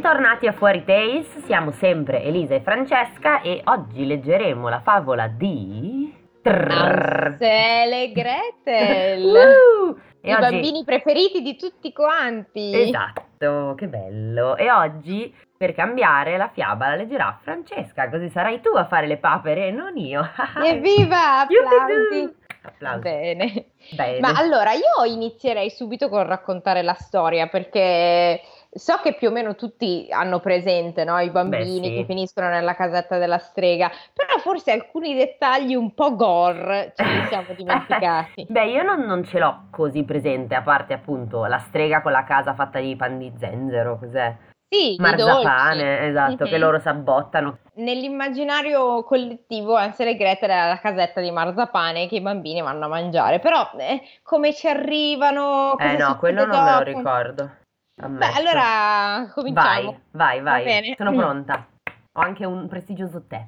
Bentornati a Fuori Tales, siamo sempre Elisa e Francesca e oggi leggeremo la favola di... Ansel e Gretel, Uh! I oggi- bambini preferiti di tutti quanti. Esatto, che bello. E oggi, per cambiare la fiaba, la leggerà Francesca, così sarai tu a fare le papere e non io. Evviva, applausi. Applausi. Bene. Bene. Ma allora io inizierei subito con raccontare la storia perché so che più o meno tutti hanno presente no, i bambini Beh, sì. che finiscono nella casetta della strega, però forse alcuni dettagli un po' gore ce li siamo dimenticati. Beh, io non, non ce l'ho così presente, a parte appunto la strega con la casa fatta di pan di zenzero, cos'è? Sì, Marzapane, esatto, che Mhm. loro sabbottano. Nell'immaginario collettivo Ansel e Gretel era la casetta di marzapane che i bambini vanno a mangiare, però eh, come ci arrivano? Eh no, quello non me lo dopo? Ricordo. Beh, ammetto. allora cominciamo. Vai, vai, vai. Va bene. Sono pronta. Ho anche un prestigioso tè.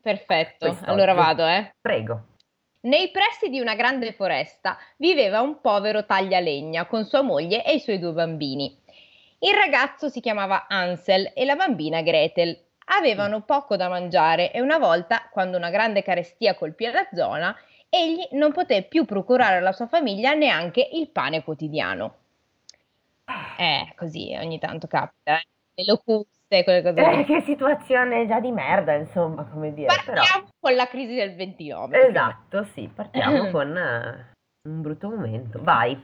Perfetto, Quest'oggi. allora vado, eh. Prego. Nei pressi di una grande foresta viveva un povero taglialegna con sua moglie e i suoi due bambini. Il ragazzo si chiamava Ansel e la bambina Gretel. Avevano poco da mangiare e una volta, quando una grande carestia colpì la zona, egli non poté più procurare alla sua famiglia neanche il pane quotidiano. Eh, così ogni tanto capita, eh. Le locuste, quelle cose Eh, che situazione già di merda, insomma, come dire. Però... Partiamo con la crisi del 29. Esatto, sì, partiamo con eh, un brutto momento. Vai.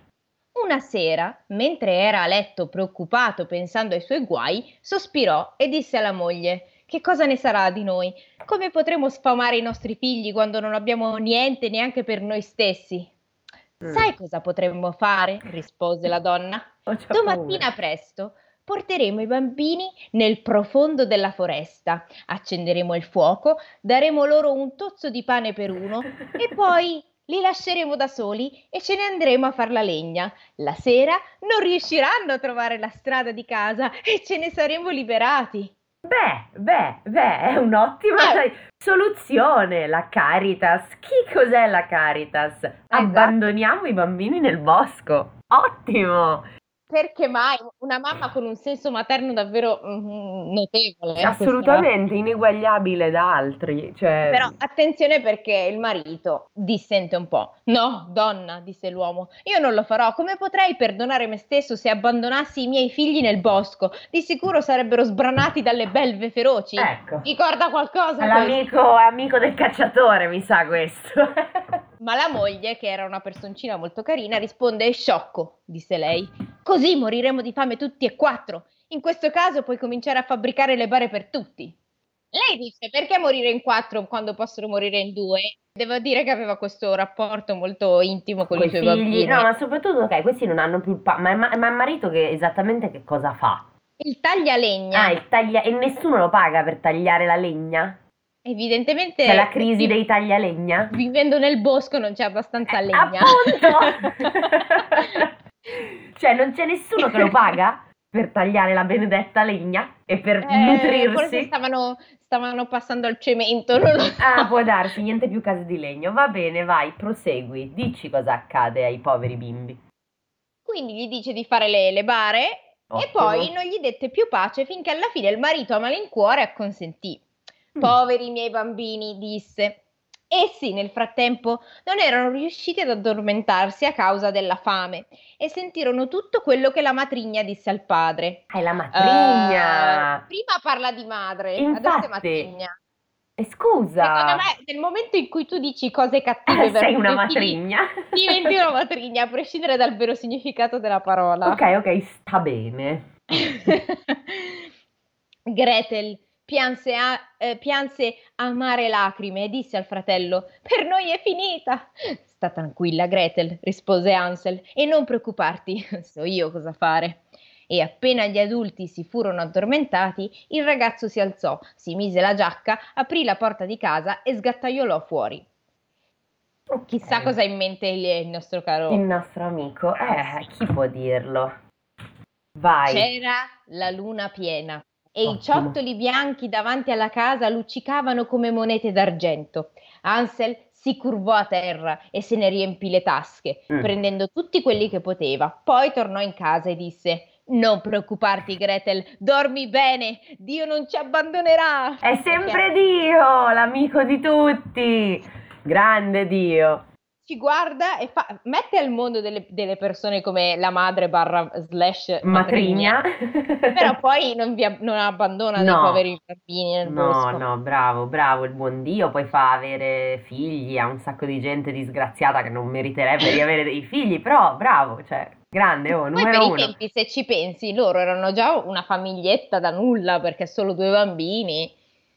Una sera, mentre era a letto preoccupato pensando ai suoi guai, sospirò e disse alla moglie: Che cosa ne sarà di noi? Come potremo sfamare i nostri figli quando non abbiamo niente neanche per noi stessi? Mm. Sai cosa potremmo fare? rispose la donna. Domattina paura. presto porteremo i bambini nel profondo della foresta, accenderemo il fuoco, daremo loro un tozzo di pane per uno e poi li lasceremo da soli e ce ne andremo a far la legna. La sera non riusciranno a trovare la strada di casa e ce ne saremo liberati. Beh, beh, beh, è un'ottima Eh. soluzione. La Caritas. Chi cos'è la Caritas? Abbandoniamo i bambini nel bosco. Ottimo! Perché mai una mamma con un senso materno davvero mm, notevole? eh, Assolutamente ineguagliabile da altri. Cioè, Però attenzione perché il marito dissente un po'. No, donna, disse l'uomo, io non lo farò. Come potrei perdonare me stesso se abbandonassi i miei figli nel bosco? Di sicuro sarebbero sbranati dalle belve feroci. ecco. Ricorda qualcosa? L'amico, è amico del cacciatore, mi sa questo. Ma la moglie, che era una personcina molto carina, risponde: È sciocco, disse lei. Così moriremo di fame tutti e quattro. In questo caso puoi cominciare a fabbricare le bare per tutti. Lei dice: Perché morire in quattro quando possono morire in due? Devo dire che aveva questo rapporto molto intimo con Coi i suoi figli. bambini. No, ma soprattutto, ok, questi non hanno più il pa- ma, ma, ma il marito che esattamente che cosa fa? Il taglialegna, Ah, il taglia- e nessuno lo paga per tagliare la legna? evidentemente. C'è la crisi vi- dei taglialegna? Vivendo nel bosco non c'è abbastanza Eh, legna. Appunto! cioè, non c'è nessuno che lo paga per tagliare la benedetta legna e per Eh, Forse nutrirsi? stavano, stavano passando al cemento, non lo so. Ah, può darsi, niente più case di legno. Va bene, vai, prosegui. Dici cosa accade ai poveri bimbi. Quindi gli dice di fare le, le bare e Ottimo. poi non gli dette più pace finché alla fine il marito a malincuore acconsentì. Mm. Poveri miei bambini, disse. Essi nel frattempo non erano riusciti ad addormentarsi a causa della fame e sentirono tutto quello che la matrigna disse al padre. È la matrigna! Eh, prima parla di madre, adesso è Infatti. matrigna. E scusa! Secondo me, nel momento in cui tu dici cose cattive verso Sei una matrigna. diventi una matrigna, a prescindere dal vero significato della parola. Ok, ok, sta bene. Gretel pianse, a, eh, pianse amare lacrime e disse al fratello: Per noi è finita. Sta tranquilla, Gretel, rispose Ansel, e non preoccuparti, so io cosa fare. E appena gli adulti si furono addormentati, il ragazzo si alzò, si mise la giacca, aprì la porta di casa e sgattaiolò fuori. Ok. Chissà cosa ha in mente il, il nostro caro. Il nostro amico, eh, chi può dirlo? Vai. C'era la luna piena e i Ottimo. ciottoli bianchi davanti alla casa luccicavano come monete d'argento. Ansel si curvò a terra e se ne riempì le tasche, Mm. prendendo tutti quelli che poteva. Poi tornò in casa e disse: Non preoccuparti, Gretel, dormi bene, Dio non ci abbandonerà. È sempre Dio, l'amico di tutti. Grande Dio ci guarda e fa, mette al mondo delle, delle persone come la madre barra slash matrigna, però poi non, vi, non abbandona no. dei poveri bambini nel no, bosco. No, no, bravo, bravo, il buon Dio poi fa avere figli a un sacco di gente disgraziata che non meriterebbe di avere dei figli, però bravo, cioè grande, oh, numero Poi per uno. i tempi, se ci pensi, loro erano già una famiglietta da nulla perché solo due bambini.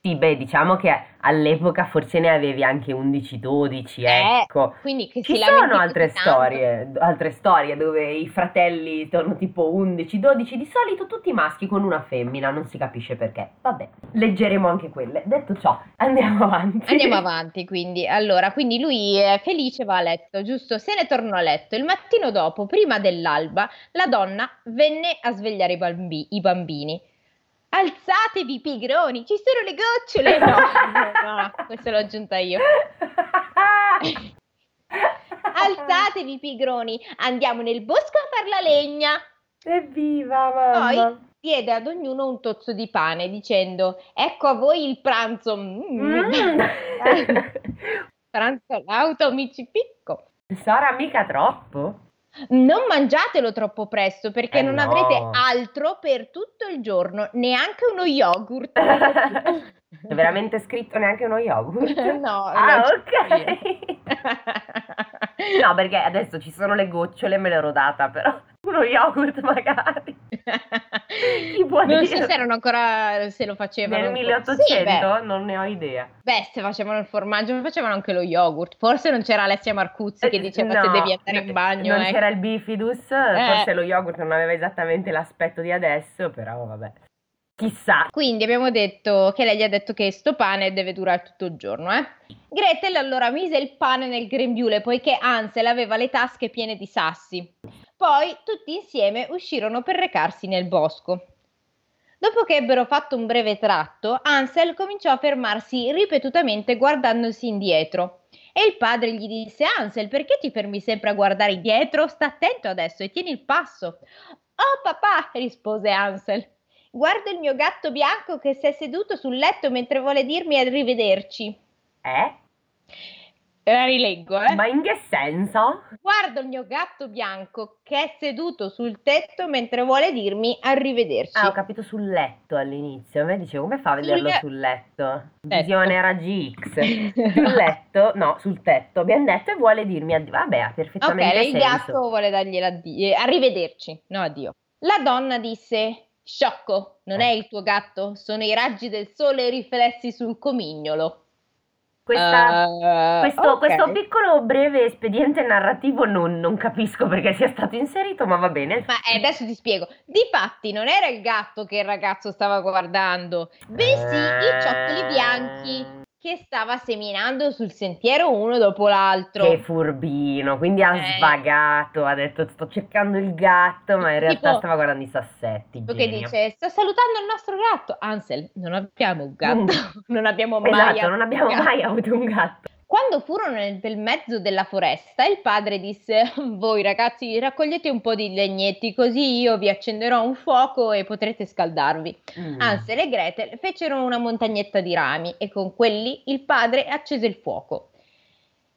Sì, beh, diciamo che all'epoca forse ne avevi anche 11-12, Eh, ecco. quindi che Ci sono altre storie, altre storie dove i fratelli sono tipo 11-12, di solito tutti maschi con una femmina, non si capisce perché. Vabbè, leggeremo anche quelle. Detto ciò, andiamo avanti. Andiamo avanti, quindi. Allora, quindi lui è felice, va a letto, giusto? Se ne tornò a letto. Il mattino dopo, prima dell'alba, la donna venne a svegliare i, bambi- i bambini. Alzatevi, pigroni, ci sono le gocciole! No, no, no, questo l'ho aggiunta io. Alzatevi, pigroni, andiamo nel bosco a far la legna. Evviva, mamma! Poi diede ad ognuno un tozzo di pane dicendo: Ecco a voi il pranzo. Mm. Mm. pranzo all'auto, mi ci picco. Sarà mica troppo? Non mangiatelo troppo presto perché Eh non no. avrete altro per tutto il giorno, neanche uno yogurt. È veramente scritto neanche uno yogurt? no, Ah, ok. No, perché adesso ci sono le gocciole, me l'ero data, però uno yogurt magari. Chi può Non dire? so se erano ancora se lo facevano. Nel ancora. 1800 Sì, non ne ho idea. beh, se facevano il formaggio, facevano anche lo yogurt. Forse non c'era Alessia Marcuzzi che diceva se Eh, No, devi andare in bagno. Non eh. c'era il bifidus, forse lo yogurt non aveva esattamente l'aspetto di adesso, però vabbè. Chissà. Quindi abbiamo detto che lei gli ha detto che sto pane deve durare tutto il giorno, eh? Gretel allora mise il pane nel grembiule poiché Ansel aveva le tasche piene di sassi. Poi tutti insieme uscirono per recarsi nel bosco. Dopo che ebbero fatto un breve tratto, Ansel cominciò a fermarsi ripetutamente guardandosi indietro. E il padre gli disse: Ansel, perché ti fermi sempre a guardare indietro? Sta attento adesso e tieni il passo. Oh papà, rispose Ansel. Guardo il mio gatto bianco che si è seduto sul letto mentre vuole dirmi arrivederci. Eh? La rileggo, eh. Ma in che senso? Guardo il mio gatto bianco che è seduto sul tetto mentre vuole dirmi arrivederci. Ah, ho capito sul letto all'inizio. A me dicevo, come fa a vederlo Sul- sul letto? Tetto. Visione raggi X. Sul letto, no, sul tetto. Abbiamo detto e vuole dirmi addio. Vabbè, ha Ok, perfettamente il senso. gatto vuole dargli l'addio. eh, Arrivederci, no addio. La donna disse: Sciocco, non è il tuo gatto, sono i raggi del sole riflessi sul comignolo. Questa, Eh, questo, ok. questo piccolo breve espediente narrativo non, non capisco perché sia stato inserito, ma va bene. Ma eh, adesso ti spiego. Difatti, non era il gatto che il ragazzo stava guardando, bensì i ciottoli bianchi che stava seminando sul sentiero uno dopo l'altro. Che furbino, quindi ha Eh. svagato, ha detto sto cercando il gatto, ma in realtà Tipo- stava guardando i sassetti. Che dice: Sto salutando il nostro gatto. Ansel, non abbiamo un gatto. non abbiamo mai. Esatto, non abbiamo mai avuto un gatto. Quando furono nel bel mezzo della foresta, il padre disse: Voi ragazzi, raccogliete un po' di legnetti, così io vi accenderò un fuoco e potrete scaldarvi. Mm. Ansel e Gretel fecero una montagnetta di rami e con quelli il padre accese il fuoco.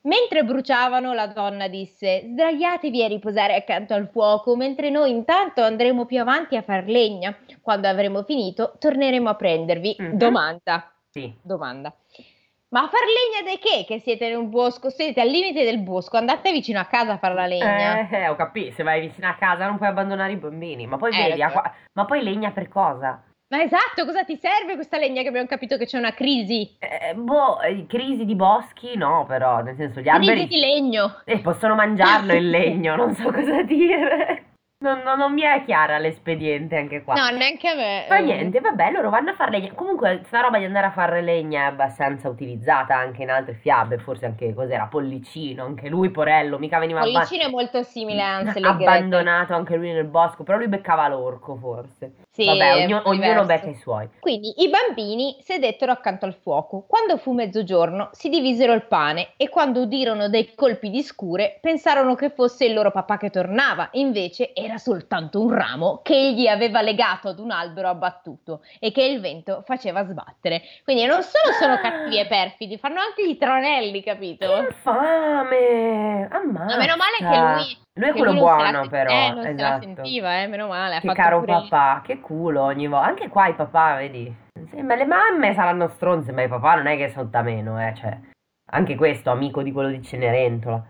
Mentre bruciavano, la donna disse: Sdraiatevi a riposare accanto al fuoco, mentre noi intanto andremo più avanti a far legna. Quando avremo finito, torneremo a prendervi. Mhm. Domanda. Sì. Domanda. Ma a far legna di che? Che siete in un bosco, siete al limite del bosco, andate vicino a casa a fare la legna. Eh, eh, ho capito, se vai vicino a casa non puoi abbandonare i bambini, ma poi Eh, vedi, lo a so. qua- ma poi legna per cosa? Ma esatto, cosa ti serve questa legna che abbiamo capito che c'è una crisi? Eh, boh, eh, crisi di boschi no, però, nel senso, gli Crisi alberi di legno. eh, possono mangiarlo il legno, non so cosa dire. Non, non- non mi è chiara l'espediente anche qua. No, neanche a me. Ma Eh, niente, vabbè, loro vanno a fare legna. Comunque, sta roba di andare a fare legna è abbastanza utilizzata anche in altre fiabe, forse anche cos'era, Pollicino, anche lui, Porello, mica veniva abba- Pollicino è molto simile a Ansel abbandonato anche lui nel bosco, però lui beccava l'orco forse. Sì, Vabbè, ognuno, ognuno becca i suoi. Quindi i bambini sedettero accanto al fuoco. Quando fu mezzogiorno si divisero il pane e quando udirono dei colpi di scure pensarono che fosse il loro papà che tornava, invece era soltanto un ramo che egli aveva legato ad un albero abbattuto e che il vento faceva sbattere. Quindi non solo sono cattivi e perfidi, fanno anche i tranelli, capito? Infame! Ammazza! Ma meno male che lui Lui è quello lui buono, però. eh, non se la esatto. sentiva, eh, meno male. ha Che fatto caro papà, che culo ogni volta. Anche qua i papà, vedi? Sì, ma le mamme saranno stronze, ma i papà non è che sono da meno, eh. Cioè, anche questo, amico di quello di Cenerentola.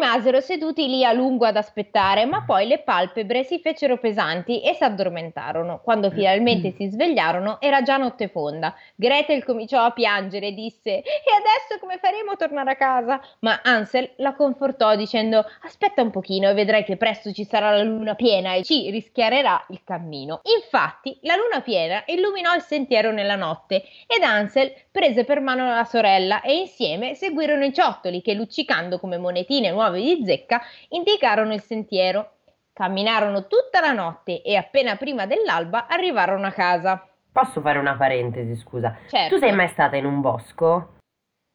Rimasero seduti lì a lungo ad aspettare, ma poi le palpebre si fecero pesanti e si addormentarono. Quando finalmente si svegliarono era già notte fonda. Gretel cominciò a piangere e disse: E adesso come faremo a tornare a casa? Ma Ansel la confortò dicendo: Aspetta un pochino e vedrai che presto ci sarà la luna piena e ci rischiarerà il cammino. Infatti, la luna piena illuminò il sentiero nella notte ed Ansel prese per mano la sorella e insieme seguirono i ciottoli che, luccicando come monetine nuove di zecca, indicarono il sentiero. Camminarono tutta la notte e appena prima dell'alba arrivarono a casa. Posso fare una parentesi, scusa? Certo. Tu sei mai stata in un bosco?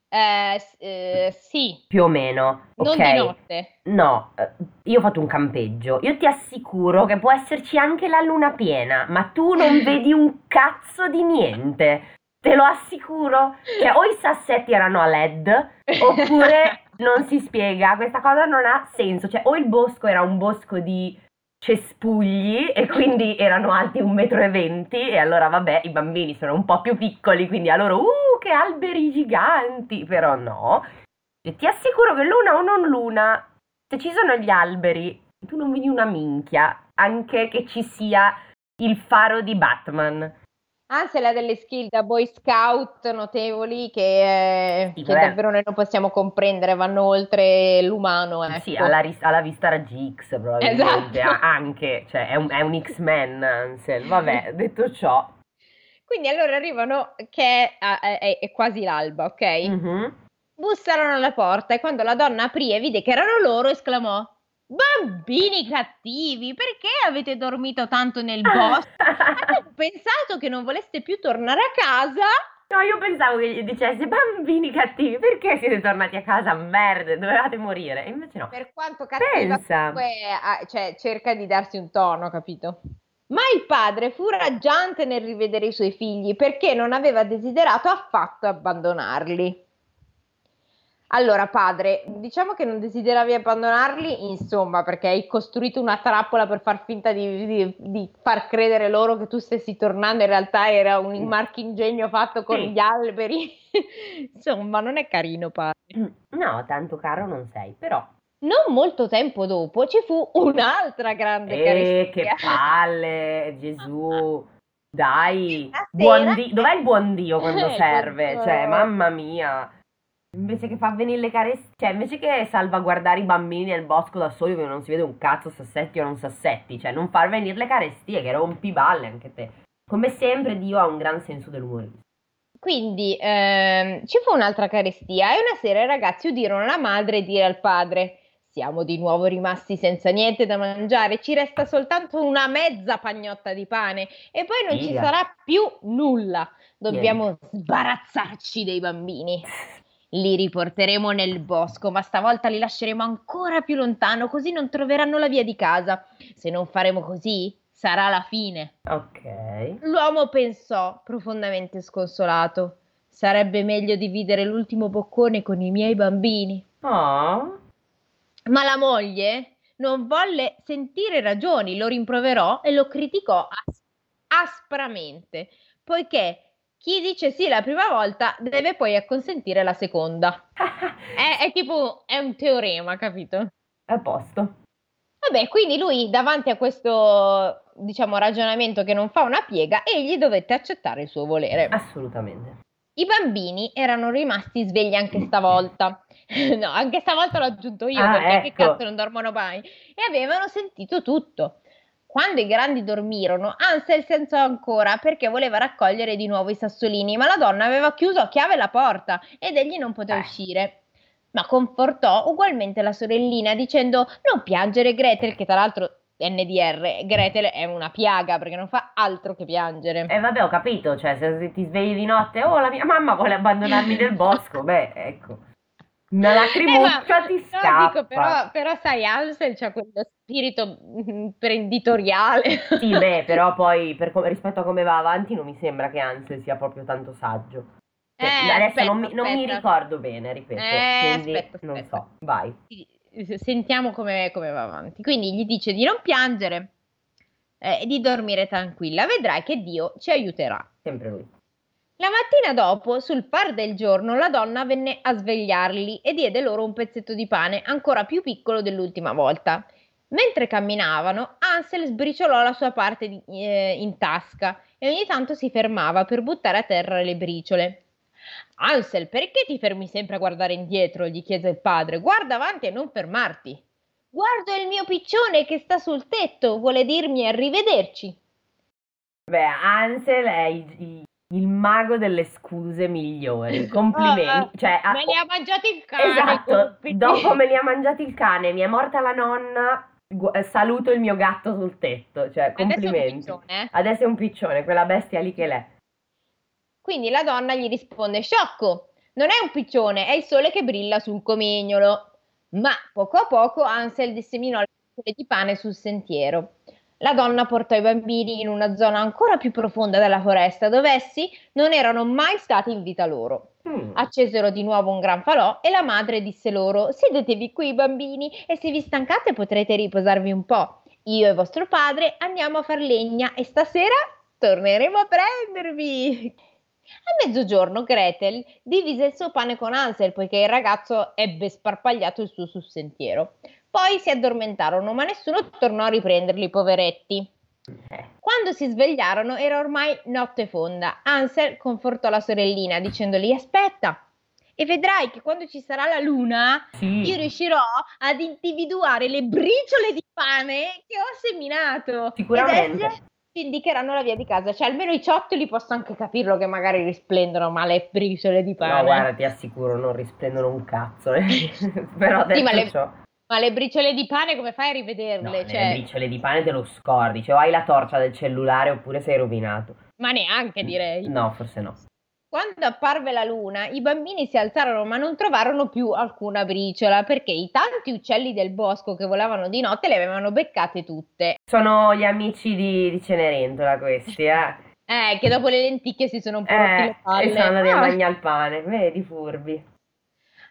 Eh, eh, sì, Più o meno, non ok? di notte. No, eh, io ho fatto un campeggio. Io ti assicuro che può esserci anche la luna piena, ma tu non vedi un cazzo di niente. Te lo assicuro. Cioè, o i sassetti erano a LED, oppure non si spiega. Questa cosa non ha senso. Cioè, o il bosco era un bosco di cespugli e quindi erano alti 1,20 m e allora vabbè, i bambini sono un po' più piccoli, quindi a loro, uh, che alberi giganti, però no. E ti assicuro che luna o non luna, se ci sono gli alberi, tu non vedi una minchia, anche che ci sia il faro di Batman. Ansel ha delle skill da boy scout notevoli che, eh, Sì, che davvero noi non possiamo comprendere, vanno oltre l'umano. Ecco. Sì, alla, ris- alla vista raggi X probabilmente, Esatto. anche, cioè è un, è un X-Men Ansel. Vabbè, detto ciò, Quindi allora arrivano che è, è- è- quasi l'alba, ok? mhm. Bussarono alla porta e quando la donna aprì e vide che erano loro, esclamò: Bambini cattivi, perché avete dormito tanto nel bosco? Avevo pensato che non voleste più tornare a casa. No, io pensavo che gli dicesse bambini cattivi, perché siete tornati a casa? Merda, dovevate morire. E invece no. Per quanto cattiva, Pensa. comunque, cioè, cerca di darsi un tono, capito? Ma il padre fu raggiante nel rivedere i suoi figli perché non aveva desiderato affatto abbandonarli. Allora, padre, diciamo che non desideravi abbandonarli, insomma, perché hai costruito una trappola per far finta di, di- di far credere loro che tu stessi tornando, in realtà era un marchingegno fatto con gli alberi. insomma, non è carino, padre. No, tanto caro non sei, però. Non molto tempo dopo ci fu un'altra grande Eh, che carestia. palle, Gesù. Dai, buon Dio. Dov'è il buon Dio quando Eh, serve? Cioè, Dio. mamma mia. Invece che far venire le carestie, cioè, invece che salvaguardare i bambini nel bosco da soli dove non si vede un cazzo sassetti o non sassetti, cioè, non far venire le carestie, che rompi balle anche te. Come sempre, Dio ha un gran senso dell'umorismo. Quindi ehm, ci fu un'altra carestia e una sera i ragazzi udirono la madre dire al padre: Siamo di nuovo rimasti senza niente da mangiare, ci resta soltanto una mezza pagnotta di pane e poi non ci Figa. sarà più nulla. Dobbiamo sbarazzarci dei bambini. Li riporteremo nel bosco, ma stavolta li lasceremo ancora più lontano, così non troveranno la via di casa. Se non faremo così, sarà la fine. Ok. L'uomo pensò, profondamente sconsolato. Sarebbe meglio dividere l'ultimo boccone con i miei bambini. Oh. Ma la moglie non volle sentire ragioni, lo rimproverò e lo criticò as- aspramente, poiché chi dice sì la prima volta deve poi acconsentire la seconda. È, è tipo, è un teorema, capito? A posto. Vabbè, quindi lui davanti a questo, diciamo, ragionamento che non fa una piega, egli dovette accettare il suo volere. Assolutamente. I bambini erano rimasti svegli anche stavolta. No, anche stavolta l'ho aggiunto io Ah, perché che ecco. cazzo non dormono mai. E avevano sentito tutto. Quando i grandi dormirono, Ansel si alzò ancora perché voleva raccogliere di nuovo i sassolini, ma la donna aveva chiuso a chiave la porta ed egli non poteva Eh. uscire. Ma confortò ugualmente la sorellina dicendo: Non piangere, Gretel, che tra l'altro NDR, Gretel è una piaga perché non fa altro che piangere. E vabbè, ho capito, cioè, se ti svegli di notte, oh, la mia mamma vuole abbandonarmi nel bosco, beh, ecco. Una lacrimuccia Eh, ti no, scappa. dico, però, però sai, Ansel c'ha quello spirito mm, imprenditoriale. Sì, beh, però poi per rispetto a come va avanti non mi sembra che Ansel sia proprio tanto saggio. Cioè, Eh, adesso aspetta, non, mi, non mi ricordo bene, ripeto, Eh, quindi aspetta, non aspetta. so, vai. Sentiamo come, come va avanti. Quindi gli dice di non piangere eh, e di dormire tranquilla. Vedrai che Dio ci aiuterà. Sempre lui. La mattina dopo, sul par del giorno, la donna venne a svegliarli e diede loro un pezzetto di pane ancora più piccolo dell'ultima volta. Mentre camminavano, Ansel sbriciolò la sua parte di- eh, in tasca e ogni tanto si fermava per buttare a terra le briciole. Ansel, perché ti fermi sempre a guardare indietro? gli chiese il padre. Guarda avanti e non fermarti. Guardo il mio piccione che sta sul tetto, vuole dirmi arrivederci. Beh, Ansel è il, il- mago delle scuse migliori. Complimenti. Ah, Cioè, ha- Me li ha mangiati il cane. Esatto, dopo me li ha mangiati il cane, mi è morta la nonna, gu- eh, saluto il mio gatto sul tetto, cioè Adesso è complimenti. piccione, eh. Adesso è un piccione, quella bestia lì che l'è. Quindi la donna gli risponde: Sciocco, non è un piccione, è il sole che brilla sul comignolo. Ma poco a poco Ansel disseminò le di pane sul sentiero. La donna portò i bambini in una zona ancora più profonda della foresta, dove essi non erano mai stati in vita loro. Mm. Accesero di nuovo un gran falò e la madre disse loro: Sedetevi qui, bambini, e se vi stancate potrete riposarvi un po'. Io e vostro padre andiamo a far legna e stasera torneremo a prendervi. A mezzogiorno Gretel divise il suo pane con Ansel poiché il ragazzo ebbe sparpagliato il suo sul sentiero. Poi si addormentarono, ma nessuno tornò a riprenderli, poveretti. Eh, Quando si svegliarono era ormai notte fonda. Ansel confortò la sorellina dicendogli aspetta e vedrai che quando ci sarà la luna sì. io riuscirò ad individuare le briciole di pane che ho seminato. Sicuramente. Ed ci indicheranno la via di casa. Cioè almeno i ciottoli posso anche capirlo che magari risplendono, ma le briciole di pane... No, guarda, ti assicuro, non risplendono un cazzo. eh. Però detto Sì, ma le- ciò, Ma le briciole di pane come fai a no, rivederle? le cioè, briciole di pane te lo scordi, cioè o hai la torcia del cellulare oppure sei rovinato. ma neanche direi. No, forse no. Quando apparve la luna, i bambini si alzarono ma non trovarono più alcuna briciola perché i tanti uccelli del bosco che volavano di notte le avevano beccate tutte. Sono gli amici di, di Cenerentola questi, eh. Eh, che dopo le lenticchie si sono un po' rotti le Eh, palle. e sono andati a Ah. mangiare il pane, vedi furbi.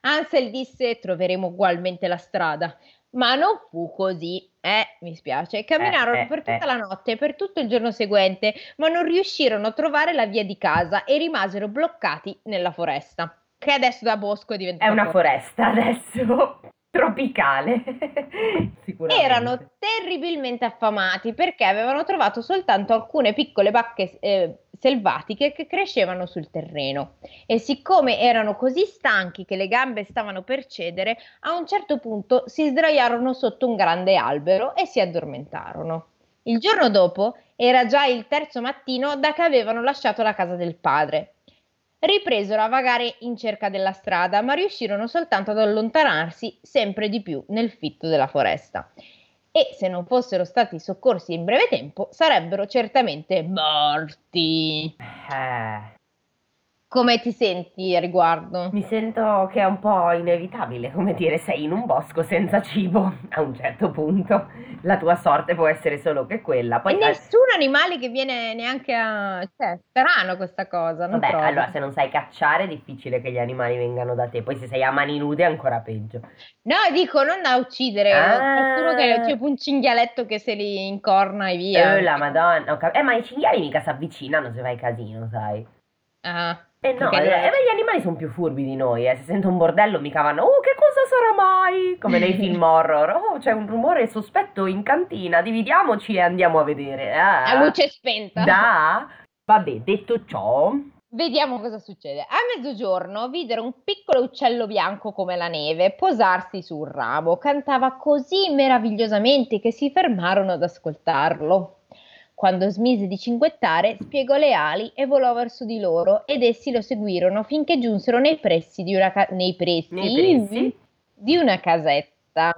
Ansel disse troveremo ugualmente la strada, ma non fu così. Eh, mi spiace. Camminarono Eh, eh, per tutta eh. la notte e per tutto il giorno seguente, ma non riuscirono a trovare la via di casa e rimasero bloccati nella foresta, che adesso da bosco è diventata È una foresta adesso tropicale. Sicuramente. Erano terribilmente affamati perché avevano trovato soltanto alcune piccole bacche eh, selvatiche che crescevano sul terreno e siccome erano così stanchi che le gambe stavano per cedere, a un certo punto si sdraiarono sotto un grande albero e si addormentarono. Il giorno dopo era già il terzo mattino da che avevano lasciato la casa del padre. Ripresero a vagare in cerca della strada, ma riuscirono soltanto ad allontanarsi sempre di più nel fitto della foresta. E se non fossero stati soccorsi in breve tempo, sarebbero certamente morti. Eh, Come ti senti a riguardo? mi sento che è un po' inevitabile, come dire, sei in un bosco senza cibo. A un certo punto la tua sorte può essere solo che quella. Poi e nessun animale che viene neanche a... Cioè, strano questa cosa, non Vabbè, trovi? allora se non sai cacciare è difficile che gli animali vengano da te, poi se sei a mani nude è ancora peggio. No, dico, non da uccidere, Ah. qualcuno che è tipo un cinghialetto che se li incorna e via. Eh, la madonna, eh, ma i cinghiali mica si avvicinano se fai casino, sai? Ah. Eh no, eh, eh, ma gli animali sono più furbi di noi, eh. Se sento un bordello mica vanno, oh che cosa sarà mai? Come nei film horror, oh c'è un rumore sospetto in cantina, dividiamoci e andiamo a vedere. Ah. A luce spenta. Da? Vabbè, detto ciò, Vediamo cosa succede. A mezzogiorno videro un piccolo uccello bianco come la neve posarsi su un ramo. Cantava così meravigliosamente che si fermarono ad ascoltarlo. Quando smise di cinguettare, spiegò le ali e volò verso di loro ed essi lo seguirono finché giunsero nei pressi di una, ca- nei pressi nei pressi, di una casetta.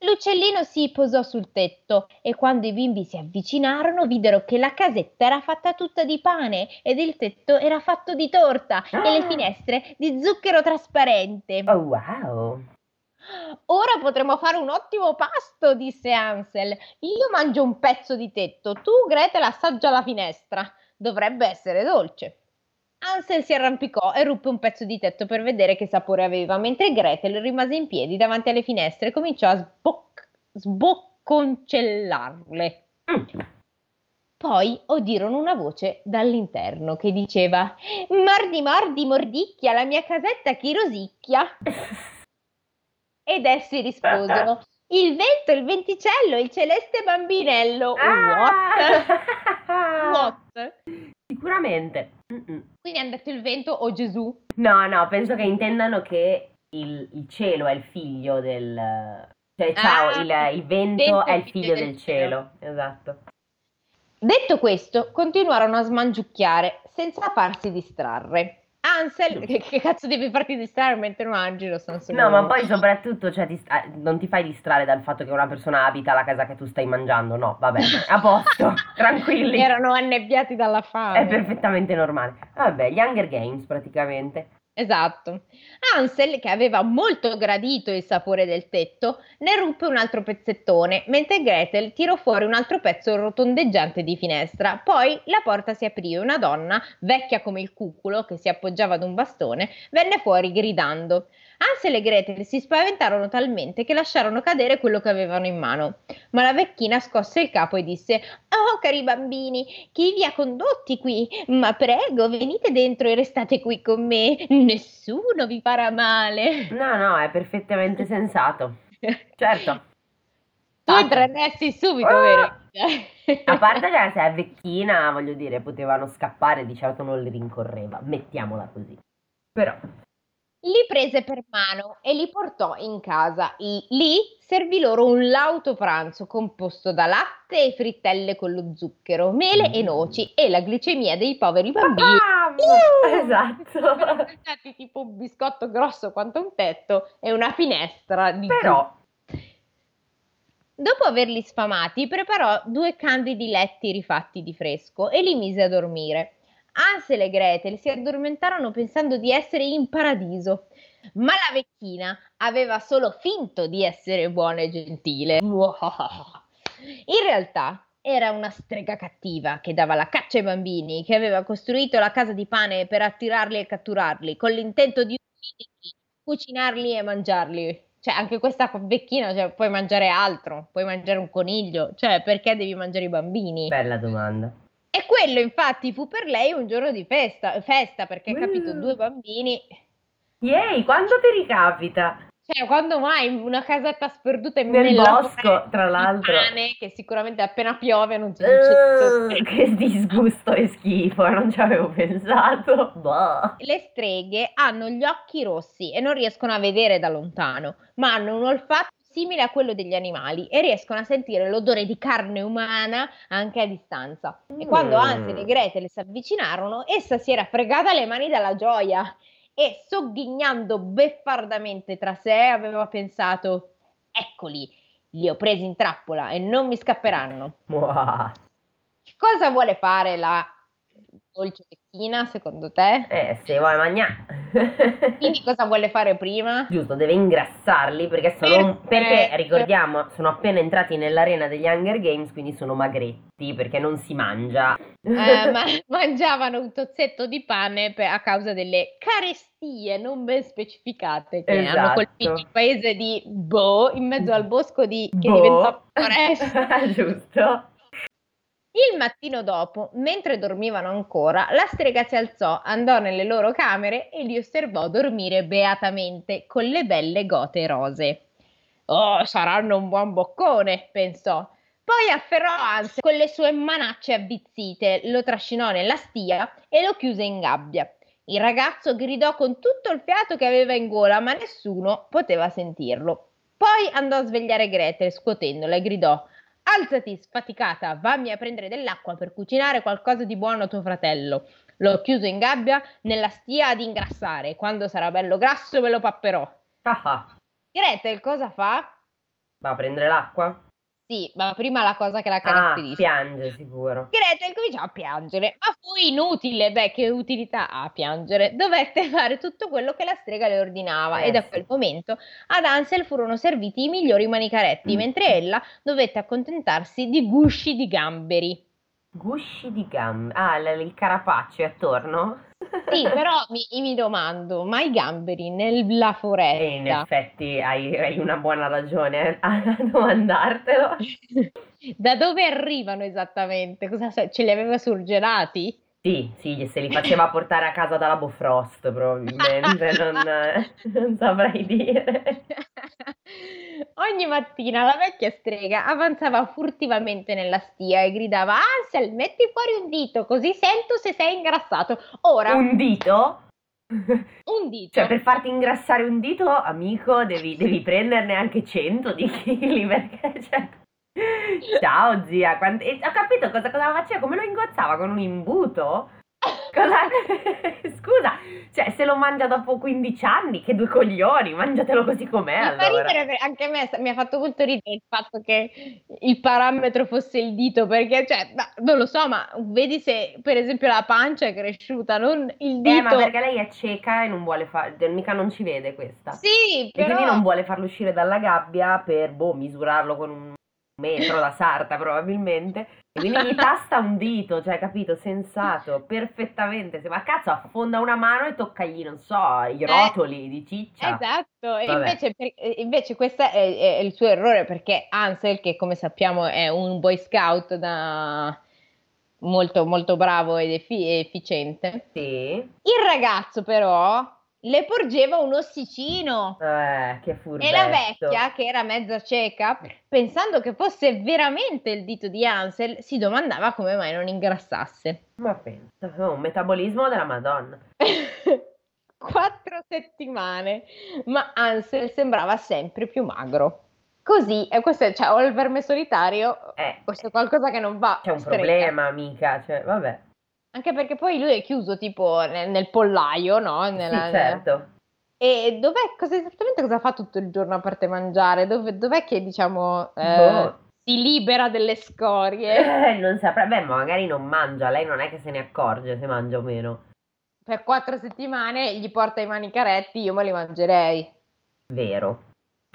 L'uccellino si posò sul tetto e quando i bimbi si avvicinarono videro che la casetta era fatta tutta di pane ed il tetto era fatto di torta e le Ah. finestre di zucchero trasparente. Oh, wow. Ora potremo fare un ottimo pasto, disse Ansel. Io mangio un pezzo di tetto, tu Gretel assaggia la finestra. Dovrebbe essere dolce. Ansel si arrampicò e ruppe un pezzo di tetto per vedere che sapore aveva, mentre Gretel rimase in piedi davanti alle finestre e cominciò a sboc- sbocconcellarle. Mm. Poi udirono una voce dall'interno che diceva: Mordi, mordi, mordicchia, la mia casetta chi rosicchia. Ed essi risposero: Il vento, il venticello, il celeste bambinello. What? Ah. What? Sicuramente. Mm-mm. Quindi hanno detto il vento o Gesù? No, no, penso che intendano che il, il cielo è il figlio del... Cioè, ciao, Ah, il, il vento vento è il figlio del cielo. Esatto. Detto questo, continuarono a smangiucchiare senza farsi distrarre. Ansel, che, che cazzo devi farti distrarre mentre mangi? Lo solo No, ma poi soprattutto cioè, ti- non ti fai distrarre dal fatto che una persona abita la casa che tu stai mangiando. No, vabbè, a posto, tranquilli. erano annebbiati dalla fame. È perfettamente normale. Vabbè, gli Hunger Games praticamente. Esatto. Ansel, che aveva molto gradito il sapore del tetto, ne ruppe un altro pezzettone, mentre Gretel tirò fuori un altro pezzo rotondeggiante di finestra. Poi la porta si aprì e una donna, vecchia come il cuculo, che si appoggiava ad un bastone, venne fuori gridando. Ansel e Gretel si spaventarono talmente che lasciarono cadere quello che avevano in mano. Ma la vecchina scosse il capo e disse: Oh, cari bambini, chi vi ha condotti qui? Ma prego, venite dentro e restate qui con me. Nessuno vi farà male. No, no, è perfettamente sensato. Certo. Tu entreresti subito, Ah! vero? A parte che se è vecchina, voglio dire, potevano scappare, di certo non li rincorreva. Mettiamola così. Però, Li prese per mano e li portò in casa. Lì servì loro un lauto pranzo composto da latte e frittelle con lo zucchero, mele e noci e la glicemia dei poveri bambini. Uh! Esatto. Tipo un biscotto grosso quanto un tetto e una finestra di Però, Dopo averli sfamati, preparò due candidi letti rifatti di fresco e li mise a dormire. Ansel e Gretel si addormentarono pensando di essere in paradiso, ma la vecchina aveva solo finto di essere buona e gentile. In realtà era una strega cattiva che dava la caccia ai bambini, che aveva costruito la casa di pane per attirarli e catturarli, con l'intento di cucinarli e mangiarli. Cioè, anche questa vecchina, cioè, puoi mangiare altro, puoi mangiare un coniglio, cioè, perché devi mangiare i bambini? bella domanda. E quello, infatti, fu per lei un giorno di festa, festa perché, capito, Uh. due bambini. Yay, quando ti ricapita? Cioè, quando mai una casetta sperduta in Nel bosco, tra l'altro. pane, che sicuramente appena piove non si Uh, dice che disgusto e schifo, non ci avevo pensato. Boh. Le streghe hanno gli occhi rossi e non riescono a vedere da lontano, ma hanno un olfatto simile a quello degli animali e riescono a sentire l'odore di carne umana anche a distanza. E quando Mm. Ansel e Gretel si avvicinarono, essa si era fregata le mani dalla gioia e sogghignando beffardamente tra sé aveva pensato: Eccoli, li ho presi in trappola e non mi scapperanno. Che cosa vuole fare la dolce vecchina secondo te? Eh, se vuoi mangiare. Quindi cosa vuole fare prima? Giusto, deve ingrassarli perché sono Perché? perché ricordiamo, sono appena entrati nell'arena degli Hunger Games, quindi sono magretti perché non si mangia. Eh, ma mangiavano un tozzetto di pane per- a causa delle carestie non ben specificate che hanno Esatto. colpito il paese di Bo in mezzo al bosco di, che Boh. diventò foresta. Giusto. Il mattino dopo, mentre dormivano ancora, la strega si alzò, andò nelle loro camere e li osservò dormire beatamente con le belle gote rose. Oh, saranno un buon boccone, pensò. Poi afferrò Hans con le sue manacce avvizzite, lo trascinò nella stia e lo chiuse in gabbia. Il ragazzo gridò con tutto il fiato che aveva in gola, ma nessuno poteva sentirlo. Poi andò a svegliare Gretel scuotendola e gridò Alzati, sfaticata, vammi a prendere dell'acqua per cucinare qualcosa di buono a tuo fratello. L'ho chiuso in gabbia nella stia ad ingrassare. Quando sarà bello grasso ve lo papperò. Ah, ah. Gretel cosa fa? Va a prendere l'acqua? Sì, ma prima la cosa che la Ah, caratterizza. piange sicuro. Gretel cominciò a piangere, ma fu inutile, beh, che utilità ha piangere? Dovette fare tutto quello che la strega le ordinava Eh, e da quel momento ad Ansel furono serviti i migliori manicaretti, Mm. mentre ella dovette accontentarsi di gusci di gamberi. Gusci di gambe. Ah, il carapaccio è attorno? Sì, però mi, mi domando, ma i gamberi nella foresta? E in effetti hai, hai una buona ragione a domandartelo. Da dove arrivano esattamente? Cosa sa- ce li aveva surgelati? Sì, sì, se li faceva portare a casa dalla Bofrost probabilmente, non, non saprei dire. Ogni mattina la vecchia strega avanzava furtivamente nella stia e gridava: Ansel, metti fuori un dito, così sento se sei ingrassato. Ora, un, Un dito? dito. Cioè, per farti ingrassare un dito, amico, devi, devi prenderne anche 100 di chili, perché, cioè... Ciao, zia, e ho capito cosa, cosa faceva, come lo ingozzava, con un imbuto? Cosa... Scusa, cioè, se lo mangia dopo 15 anni, che due coglioni, mangiatelo così com'è, Mi fa allora. ridere per- anche a me, mi ha fatto molto ridere il fatto che il parametro fosse il dito, perché, cioè, ma, non lo so, ma vedi se per esempio la pancia è cresciuta, non il dito. Eh, ma perché lei è cieca e non vuole fare, mica non ci vede questa. Sì, E però... quindi non vuole farlo uscire dalla gabbia per, boh, misurarlo con un metro da sarta probabilmente. E quindi gli tasta un dito, cioè, capito? Sensato, perfettamente. Se- Ma cazzo, affonda una mano e toccagli, non so, i rotoli di ciccia. Esatto, e invece, invece questo è, è il suo errore perché Ansel, che come sappiamo è un boy scout da molto, molto bravo ed effi- efficiente, Sì. il ragazzo però le porgeva un ossicino. Eh, che furbetto. E la vecchia, che era mezza cieca, pensando che fosse veramente il dito di Ansel, si domandava come mai non ingrassasse. Ma pensa, oh, un metabolismo della Madonna. Quattro settimane, ma Ansel sembrava sempre più magro. Così, e questo è, cioè, o il verme solitario, Eh, questo è qualcosa che non va. c'è un stretta. problema, mica, cioè, vabbè. Anche perché poi lui è chiuso tipo nel, nel pollaio, no? Nella- Sì, certo. E dov'è, cosa, esattamente cosa fa tutto il giorno a parte mangiare? Dove- dov'è che, diciamo, eh, Boh. si libera delle scorie? Eh, non saprà, beh, ma magari non mangia, lei non è che se ne accorge se mangia o meno. Per quattro settimane gli porta i manicaretti, io me li mangerei. Vero.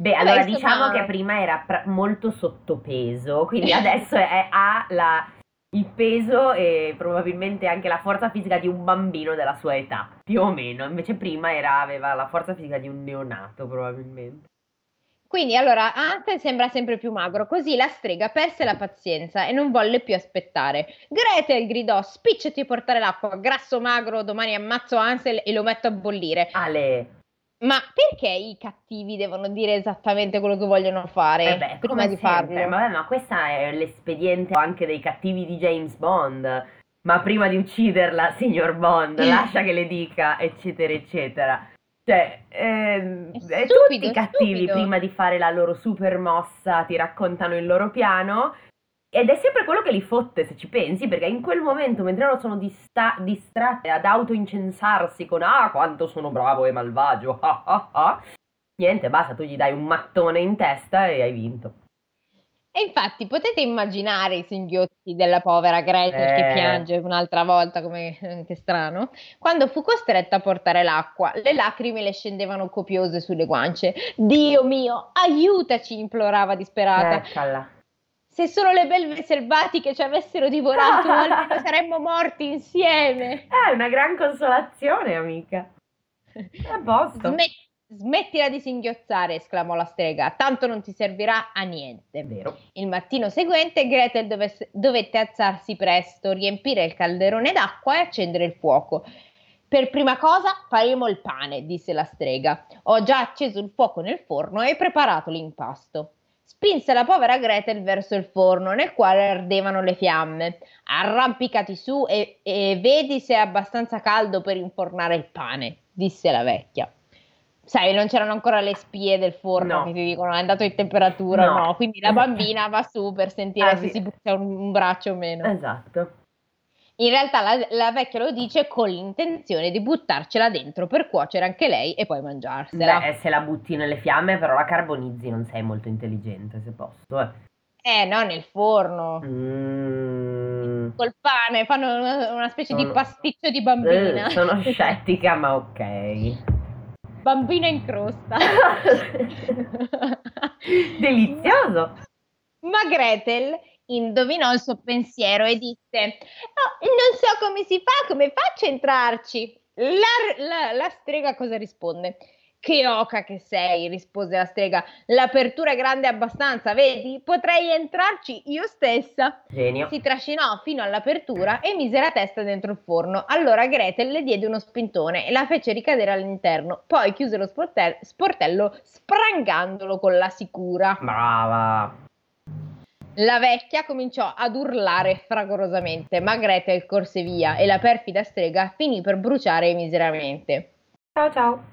Beh, allora diciamo che prima era pra- molto sottopeso, quindi adesso è- ha la- il peso e probabilmente anche la forza fisica di un bambino della sua età, più o meno. Invece prima era- aveva la forza fisica di un neonato, probabilmente. Quindi allora Ansel sembra sempre più magro, così la strega perse la pazienza e non volle più aspettare. Gretel gridò: Spicciati a portare l'acqua, grasso magro, domani ammazzo Ansel e lo metto a bollire. Ale, Ma perché i cattivi devono dire esattamente quello che vogliono fare eh beh, prima di farlo? Vabbè, ma questa è l'espediente anche dei cattivi di James Bond. Ma prima di ucciderla, signor Bond, lascia che le dica, eccetera, eccetera. Cioè, eh, stupido, tutti i cattivi stupido. prima di fare la loro super mossa ti raccontano il loro piano ed è sempre quello che li fotte se ci pensi, perché in quel momento, mentre loro sono dista- distratte ad autoincensarsi con ah quanto sono bravo e malvagio, ah, ah, ah", niente, basta, tu gli dai un mattone in testa e hai vinto. E infatti potete immaginare i singhiozzi della povera Gretel che Eh. piange un'altra volta, come che strano, quando fu costretta a portare l'acqua. Le lacrime le scendevano copiose sulle guance. Dio mio, aiutaci, implorava disperata. Eccola. Se solo le belve selvatiche ci avessero divorato, almeno saremmo morti insieme. È una gran consolazione, amica. È a posto. Smet- smettila di singhiozzare, esclamò la strega, tanto non ti servirà a niente. È vero. Il mattino seguente Gretel dovesse- dovette alzarsi presto, riempire il calderone d'acqua e accendere il fuoco. Per prima cosa faremo il pane, disse la strega. Ho già acceso il fuoco nel forno e preparato l'impasto. Spinse la povera Gretel verso il forno nel quale ardevano le fiamme. Arrampicati su e, e vedi se è abbastanza caldo per infornare il pane, disse la vecchia. Sai, non c'erano ancora le spie del forno No. che ti dicono è andato in temperatura o No. no, quindi la bambina va su per sentire Ah, se sì. si brucia un, un braccio o meno. Esatto. In realtà la, la, vecchia lo dice con l'intenzione di buttarcela dentro per cuocere anche lei e poi mangiarsela. Beh, se la butti nelle fiamme però la carbonizzi, non sei molto intelligente se posso. Eh, eh no, nel forno. mm. Col pane, fanno una, una specie di pasticcio di bambina. Eh, sono scettica, ma ok. Bambina in crosta. Delizioso. Ma Gretel indovinò il suo pensiero e disse: oh, Non so come si fa, come faccio a entrarci? La, la, la strega cosa risponde? Che oca che sei, rispose la strega. L'apertura è grande abbastanza, vedi? Potrei entrarci io stessa. Genio. Si trascinò fino all'apertura e mise la testa dentro il forno. Allora Gretel le diede uno spintone e la fece ricadere all'interno. Poi chiuse lo sportello, sportello sprangandolo con la sicura. Brava. La vecchia cominciò ad urlare fragorosamente, ma Gretel corse via e la perfida strega finì per bruciare miseramente. Ciao ciao.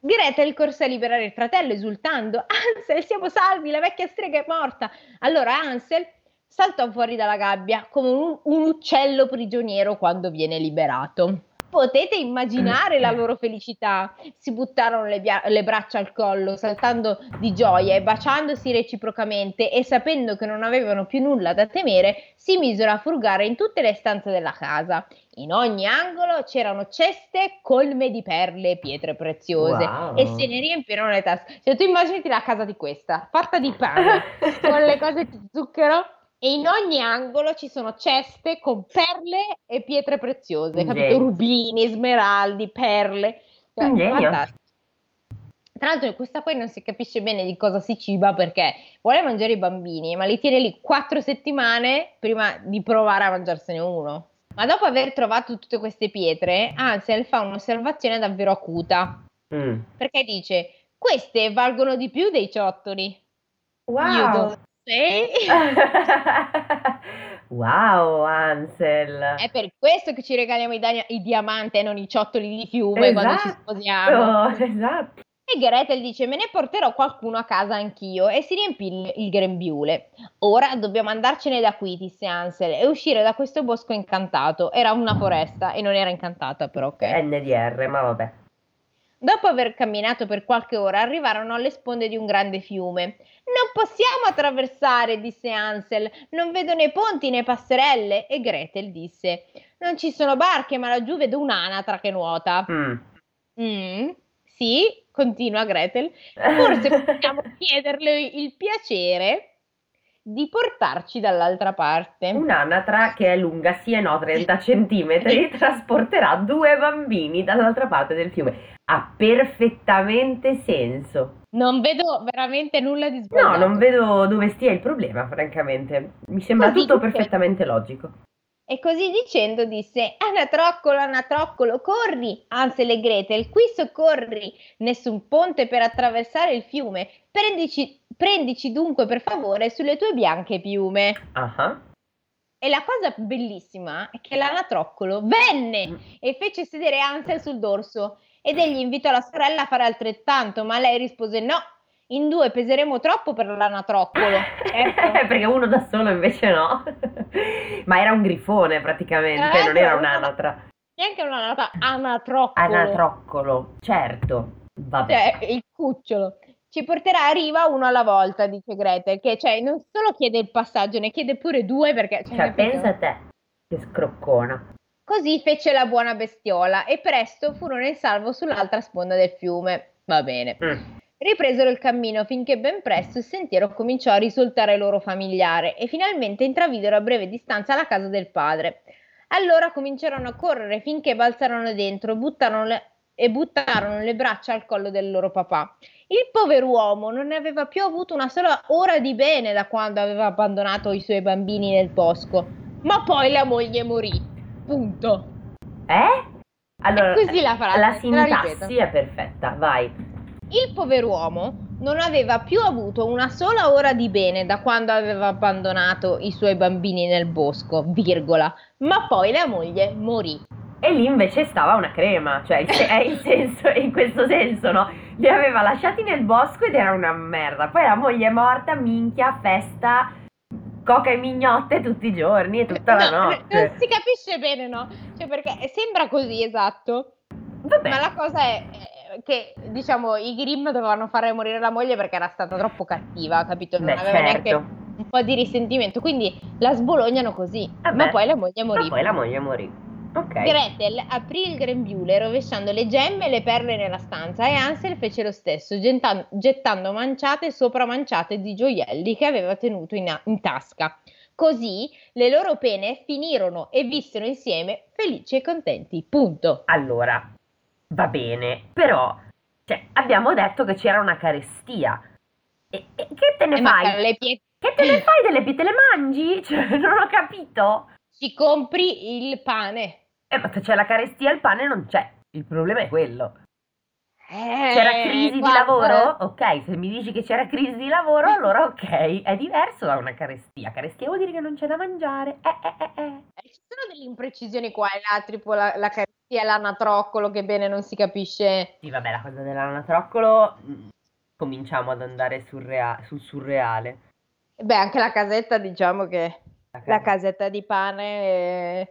Gretel corse a liberare il fratello esultando. Ansel, siamo salvi, la vecchia strega è morta. Allora Ansel saltò fuori dalla gabbia come un, un uccello prigioniero quando viene liberato. Potete immaginare la loro felicità. Si buttarono le, bia- le, braccia al collo, saltando di gioia e baciandosi reciprocamente e sapendo che non avevano più nulla da temere, si misero a frugare in tutte le stanze della casa. In ogni angolo c'erano ceste colme di perle e pietre preziose Wow. e se ne riempirono le tasche. Cioè, tu immaginati la casa di questa, fatta di pane, con le cose di zucchero e in ogni angolo ci sono ceste con perle e pietre preziose, capito? Rubini, smeraldi, perle. Cioè, fantastico. Tra l'altro questa poi non si capisce bene di cosa si ciba perché vuole mangiare i bambini, ma li tiene lì quattro settimane prima di provare a mangiarsene uno. Ma dopo aver trovato tutte queste pietre, Ansel fa un'osservazione davvero acuta, Mm. perché dice, queste valgono di più dei ciottoli. Io Wow. wow, Ansel. È per questo che ci regaliamo i, dia- i diamanti e non i ciottoli di fiume quando ci Esatto, sposiamo. esatto. E Gretel dice: Me ne porterò qualcuno a casa anch'io. E si riempì il, il grembiule. Ora dobbiamo andarcene da qui, disse Ansel, e uscire da questo bosco incantato. Era una foresta e non era incantata, però ok. NDR, ma vabbè. Dopo aver camminato per qualche ora, arrivarono alle sponde di un grande fiume. Non possiamo attraversare, disse Ansel. Non vedo né ponti né passerelle. E Gretel disse: Non ci sono barche, ma laggiù vedo un'anatra che nuota. Mm. Mm, sì, continua Gretel. Forse possiamo chiederle il piacere di portarci dall'altra parte. Un'anatra che è lunga sì e no 30 centimetri trasporterà due bambini dall'altra parte del fiume. Ha perfettamente senso. Non vedo veramente nulla di sbagliato. No, non vedo dove stia il problema, francamente. Mi sembra Così tutto dice. perfettamente logico. E così dicendo disse: Anatroccolo, Anatroccolo, corri! Ansel e Gretel, qui soccorri! Nessun ponte per attraversare il fiume. Prendici, prendici dunque per favore sulle tue bianche piume. Ah, E la cosa bellissima è che l'anatroccolo venne e fece sedere Ansel sul dorso ed egli invitò la sorella a fare altrettanto, ma lei rispose no, in due peseremo troppo per l'anatroccolo. Certo. Perché uno da solo invece no. Ma era un grifone praticamente, Eh, non era un'anatra. Neanche una anatroccolo. Anatroccolo, certo. Vabbè. Cioè, il cucciolo. Ci porterà a riva uno alla volta, dice Gretel, che cioè, non solo chiede il passaggio, ne chiede pure due perché... cioè, Cioè, pensa a te, che scroccona. Così fece la buona bestiola e presto furono in salvo sull'altra sponda del fiume. Va bene. Mm. Ripresero il cammino finché ben presto il sentiero cominciò a risultare loro familiare e finalmente intravidero a breve distanza la casa del padre. Allora cominciarono a correre finché balzarono dentro buttarono le- e buttarono le braccia al collo del loro papà. Il pover'uomo non ne aveva più avuto una sola ora di bene da quando aveva abbandonato i suoi bambini nel bosco, ma poi la moglie morì. Punto. Eh? Allora, così la frase, la la sintassi ripeto. è perfetta, vai. Il pover'uomo non aveva più avuto una sola ora di bene da quando aveva abbandonato i suoi bambini nel bosco, virgola, ma poi la moglie morì. E lì invece stava una crema, cioè è il senso, in questo senso, no? Li aveva lasciati nel bosco ed era una merda. Poi la moglie è morta, minchia, festa, coca e mignotte tutti i giorni e tutta la No, notte. non si capisce bene, no? Cioè, perché sembra così, esatto. Vabbè, Ma la cosa è eh, che, diciamo, i Grimm dovevano fare morire la moglie perché era stata troppo cattiva, capito? Non Beh, aveva neanche certo. un po' di risentimento, quindi la sbolognano così. Vabbè. Ma poi la moglie morì. Ma poi la moglie morì. Ok. Gretel aprì il grembiule rovesciando le gemme e le perle nella stanza e Ansel fece lo stesso, getta- gettando manciate sopra manciate di gioielli che aveva tenuto in, in tasca. Così le loro pene finirono e vissero insieme felici e contenti. Punto. Allora, va bene, però cioè, abbiamo detto che c'era una carestia. E, e che te ne Eh, fai? pie- Che te ne fai delle pietre? Te le mangi? Cioè, non ho capito. Ci compri il pane. Eh, ma se c'è la carestia il pane non c'è. Il problema è quello. Eh, C'era crisi di guarda, lavoro? Ok, se mi dici che c'era crisi di lavoro, allora ok, è diverso da una carestia. Carestia vuol dire che non c'è da mangiare. Eh, eh, eh, eh. eh, Ci sono delle imprecisioni qua e là, tipo la, la carestia e l'anatroccolo che bene non si capisce. Sì, vabbè, la cosa dell'anatroccolo, mm, cominciamo ad andare surrea- sul surreale. Beh, anche la casetta, diciamo che La casetta di pane eh,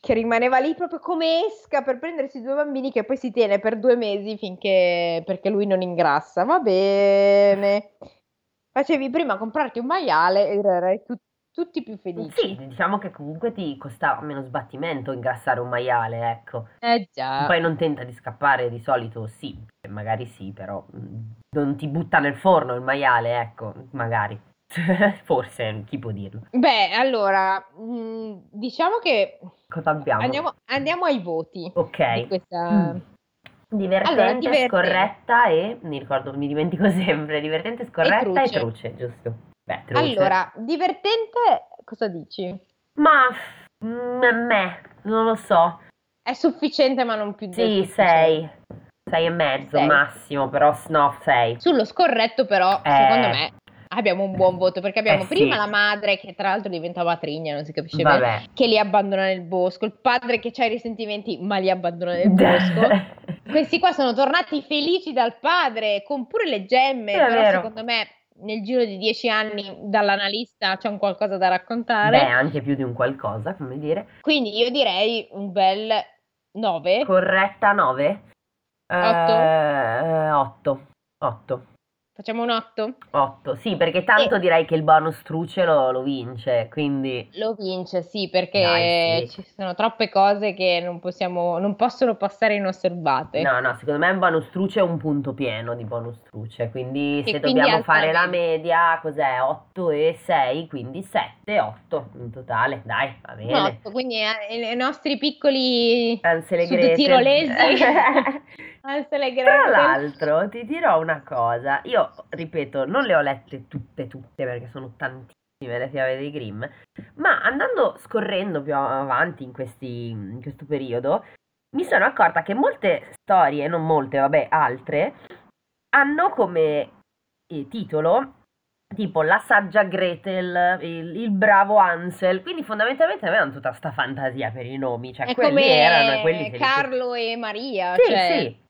che rimaneva lì proprio come esca per prendersi due bambini che poi si tiene per due mesi finché perché lui non ingrassa. Va bene. Facevi prima comprarti un maiale ed erai tu- tutti più felici. Sì, diciamo che comunque ti costava meno sbattimento ingrassare un maiale, ecco. Eh già. Poi non tenta di scappare di solito, sì, magari sì, però non ti butta nel forno il maiale, ecco, magari. Forse, chi può dirlo. Beh, allora, mh, diciamo che Cosa abbiamo? andiamo, andiamo ai voti di Ok. questa... Mm. Divertente, Allora, divertente. scorretta e mi ricordo, mi dimentico sempre, divertente, scorretta e truce. truce, giusto? Beh, truce. Allora, divertente, cosa dici? Ma mm, me, non lo so. È sufficiente ma non più del Sì, sei. Sei e mezzo Sei. massimo, però no, sei. Sullo scorretto però, Eh. secondo me, abbiamo un buon voto perché abbiamo Eh, sì. prima la madre che tra l'altro diventava trigna, non si capisce bene, Vabbè. che li abbandona nel bosco, il padre che ha i risentimenti ma li abbandona nel bosco. Questi qua sono tornati felici dal padre, con pure le gemme, Sì, è però vero. secondo me nel giro di dieci anni dall'analista c'è un qualcosa da raccontare. Beh, anche più di un qualcosa, come dire. Quindi io direi un bel 9. Corretta 9? Otto. 8. 8. Facciamo un 8? 8. Sì, perché tanto E- direi che il bonus truce lo, lo vince, quindi... Lo vince, sì, perché Dai, sì. ci sono troppe cose che non possiamo, non possono passare inosservate. No, no, secondo me un bonus truce è un punto pieno di bonus truce, quindi se quindi dobbiamo fare la la media, cos'è? 8 e 6, quindi 7 8 in totale, dai, va bene. Un otto, quindi eh, i nostri piccoli e Sud Gretel. tirolesi. E Tra l'altro ti dirò una cosa, io ripeto, non le ho lette tutte tutte perché sono tantissime le fiabe dei Grimm, ma andando scorrendo più avanti in, questi, in questo periodo, mi sono accorta che molte storie, non molte, vabbè, altre, hanno come eh, titolo tipo la saggia Gretel, il, il bravo Ansel, quindi fondamentalmente avevano tutta sta fantasia per i nomi, cioè È quelli come erano e quelli se li- Carlo e Maria. Sì, cioè, sì.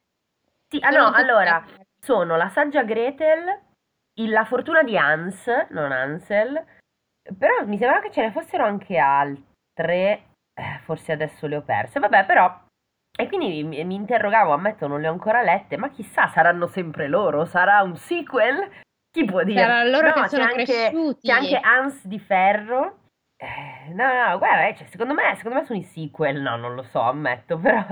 Sì, ah no, allora, sono la saggia Gretel, il- la fortuna di Hans, non Ansel, però mi sembrava che ce ne fossero anche altre, eh, forse adesso le ho perse, vabbè, però, e quindi mi, mi interrogavo, ammetto, non le ho ancora lette, ma chissà, saranno sempre loro, sarà un sequel? Chi può dire? Sarà loro No, che c'è sono anche, cresciuti. c'è anche Hans di Ferro. Eh, no, no, guarda, eh, cioè, secondo me, secondo me sono i sequel, no, non lo so, ammetto, però...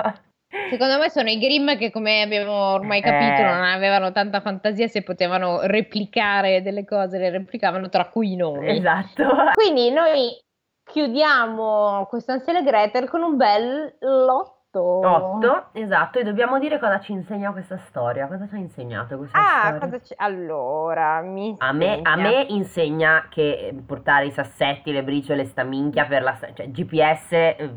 Secondo me sono i Grimm che, come abbiamo ormai capito, Eh. non avevano tanta fantasia se potevano replicare delle cose, le replicavano, tra cui i nomi. Esatto. Quindi noi chiudiamo questo Ansel e Gretel con un bel lotto. 8, esatto, e dobbiamo dire cosa ci insegna questa storia. Cosa ci ha insegnato questa Ah, storia? c'è? Allora, mi A me, a insegna- me insegna che portare i sassetti, le briciole, sta minchia per la... cioè GPS eh,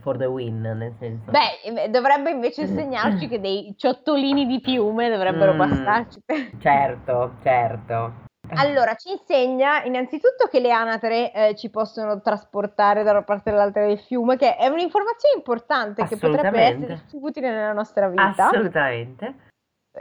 for the win, nel senso. Beh, eh, dovrebbe invece insegnarci che dei ciottolini di piume dovrebbero Mm. bastarci. Certo, certo. Allora, ci insegna innanzitutto che le anatre eh, ci possono trasportare da una parte all'altra del fiume, che è un'informazione importante che potrebbe essere utile nella nostra vita. Assolutamente.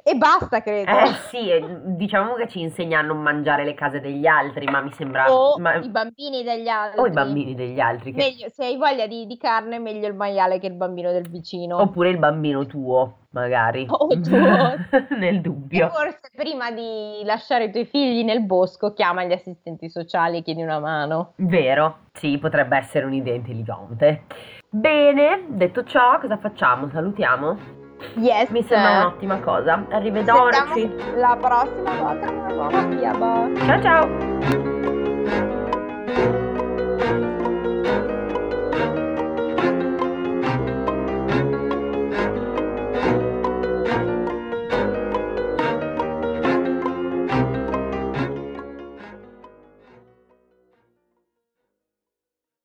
E basta, credo. Eh sì, diciamo che ci insegna a non mangiare le case degli altri, ma mi sembra... o ma- i bambini degli altri. o i bambini degli altri, che- Meglio- se hai voglia di, di carne, meglio il maiale che il bambino del vicino. oppure il bambino tuo, magari. O tuo. Nel E dubbio. forse prima di lasciare i tuoi figli nel bosco, chiama gli assistenti sociali e chiedi una mano. Vero, sì, potrebbe essere un'idea intelligente. Bene, detto ciò, cosa facciamo? Salutiamo? Yes. Mi sembra un'ottima cosa. Ci Arrivederci. la prossima volta con una nuova fiaba. Ciao ciao.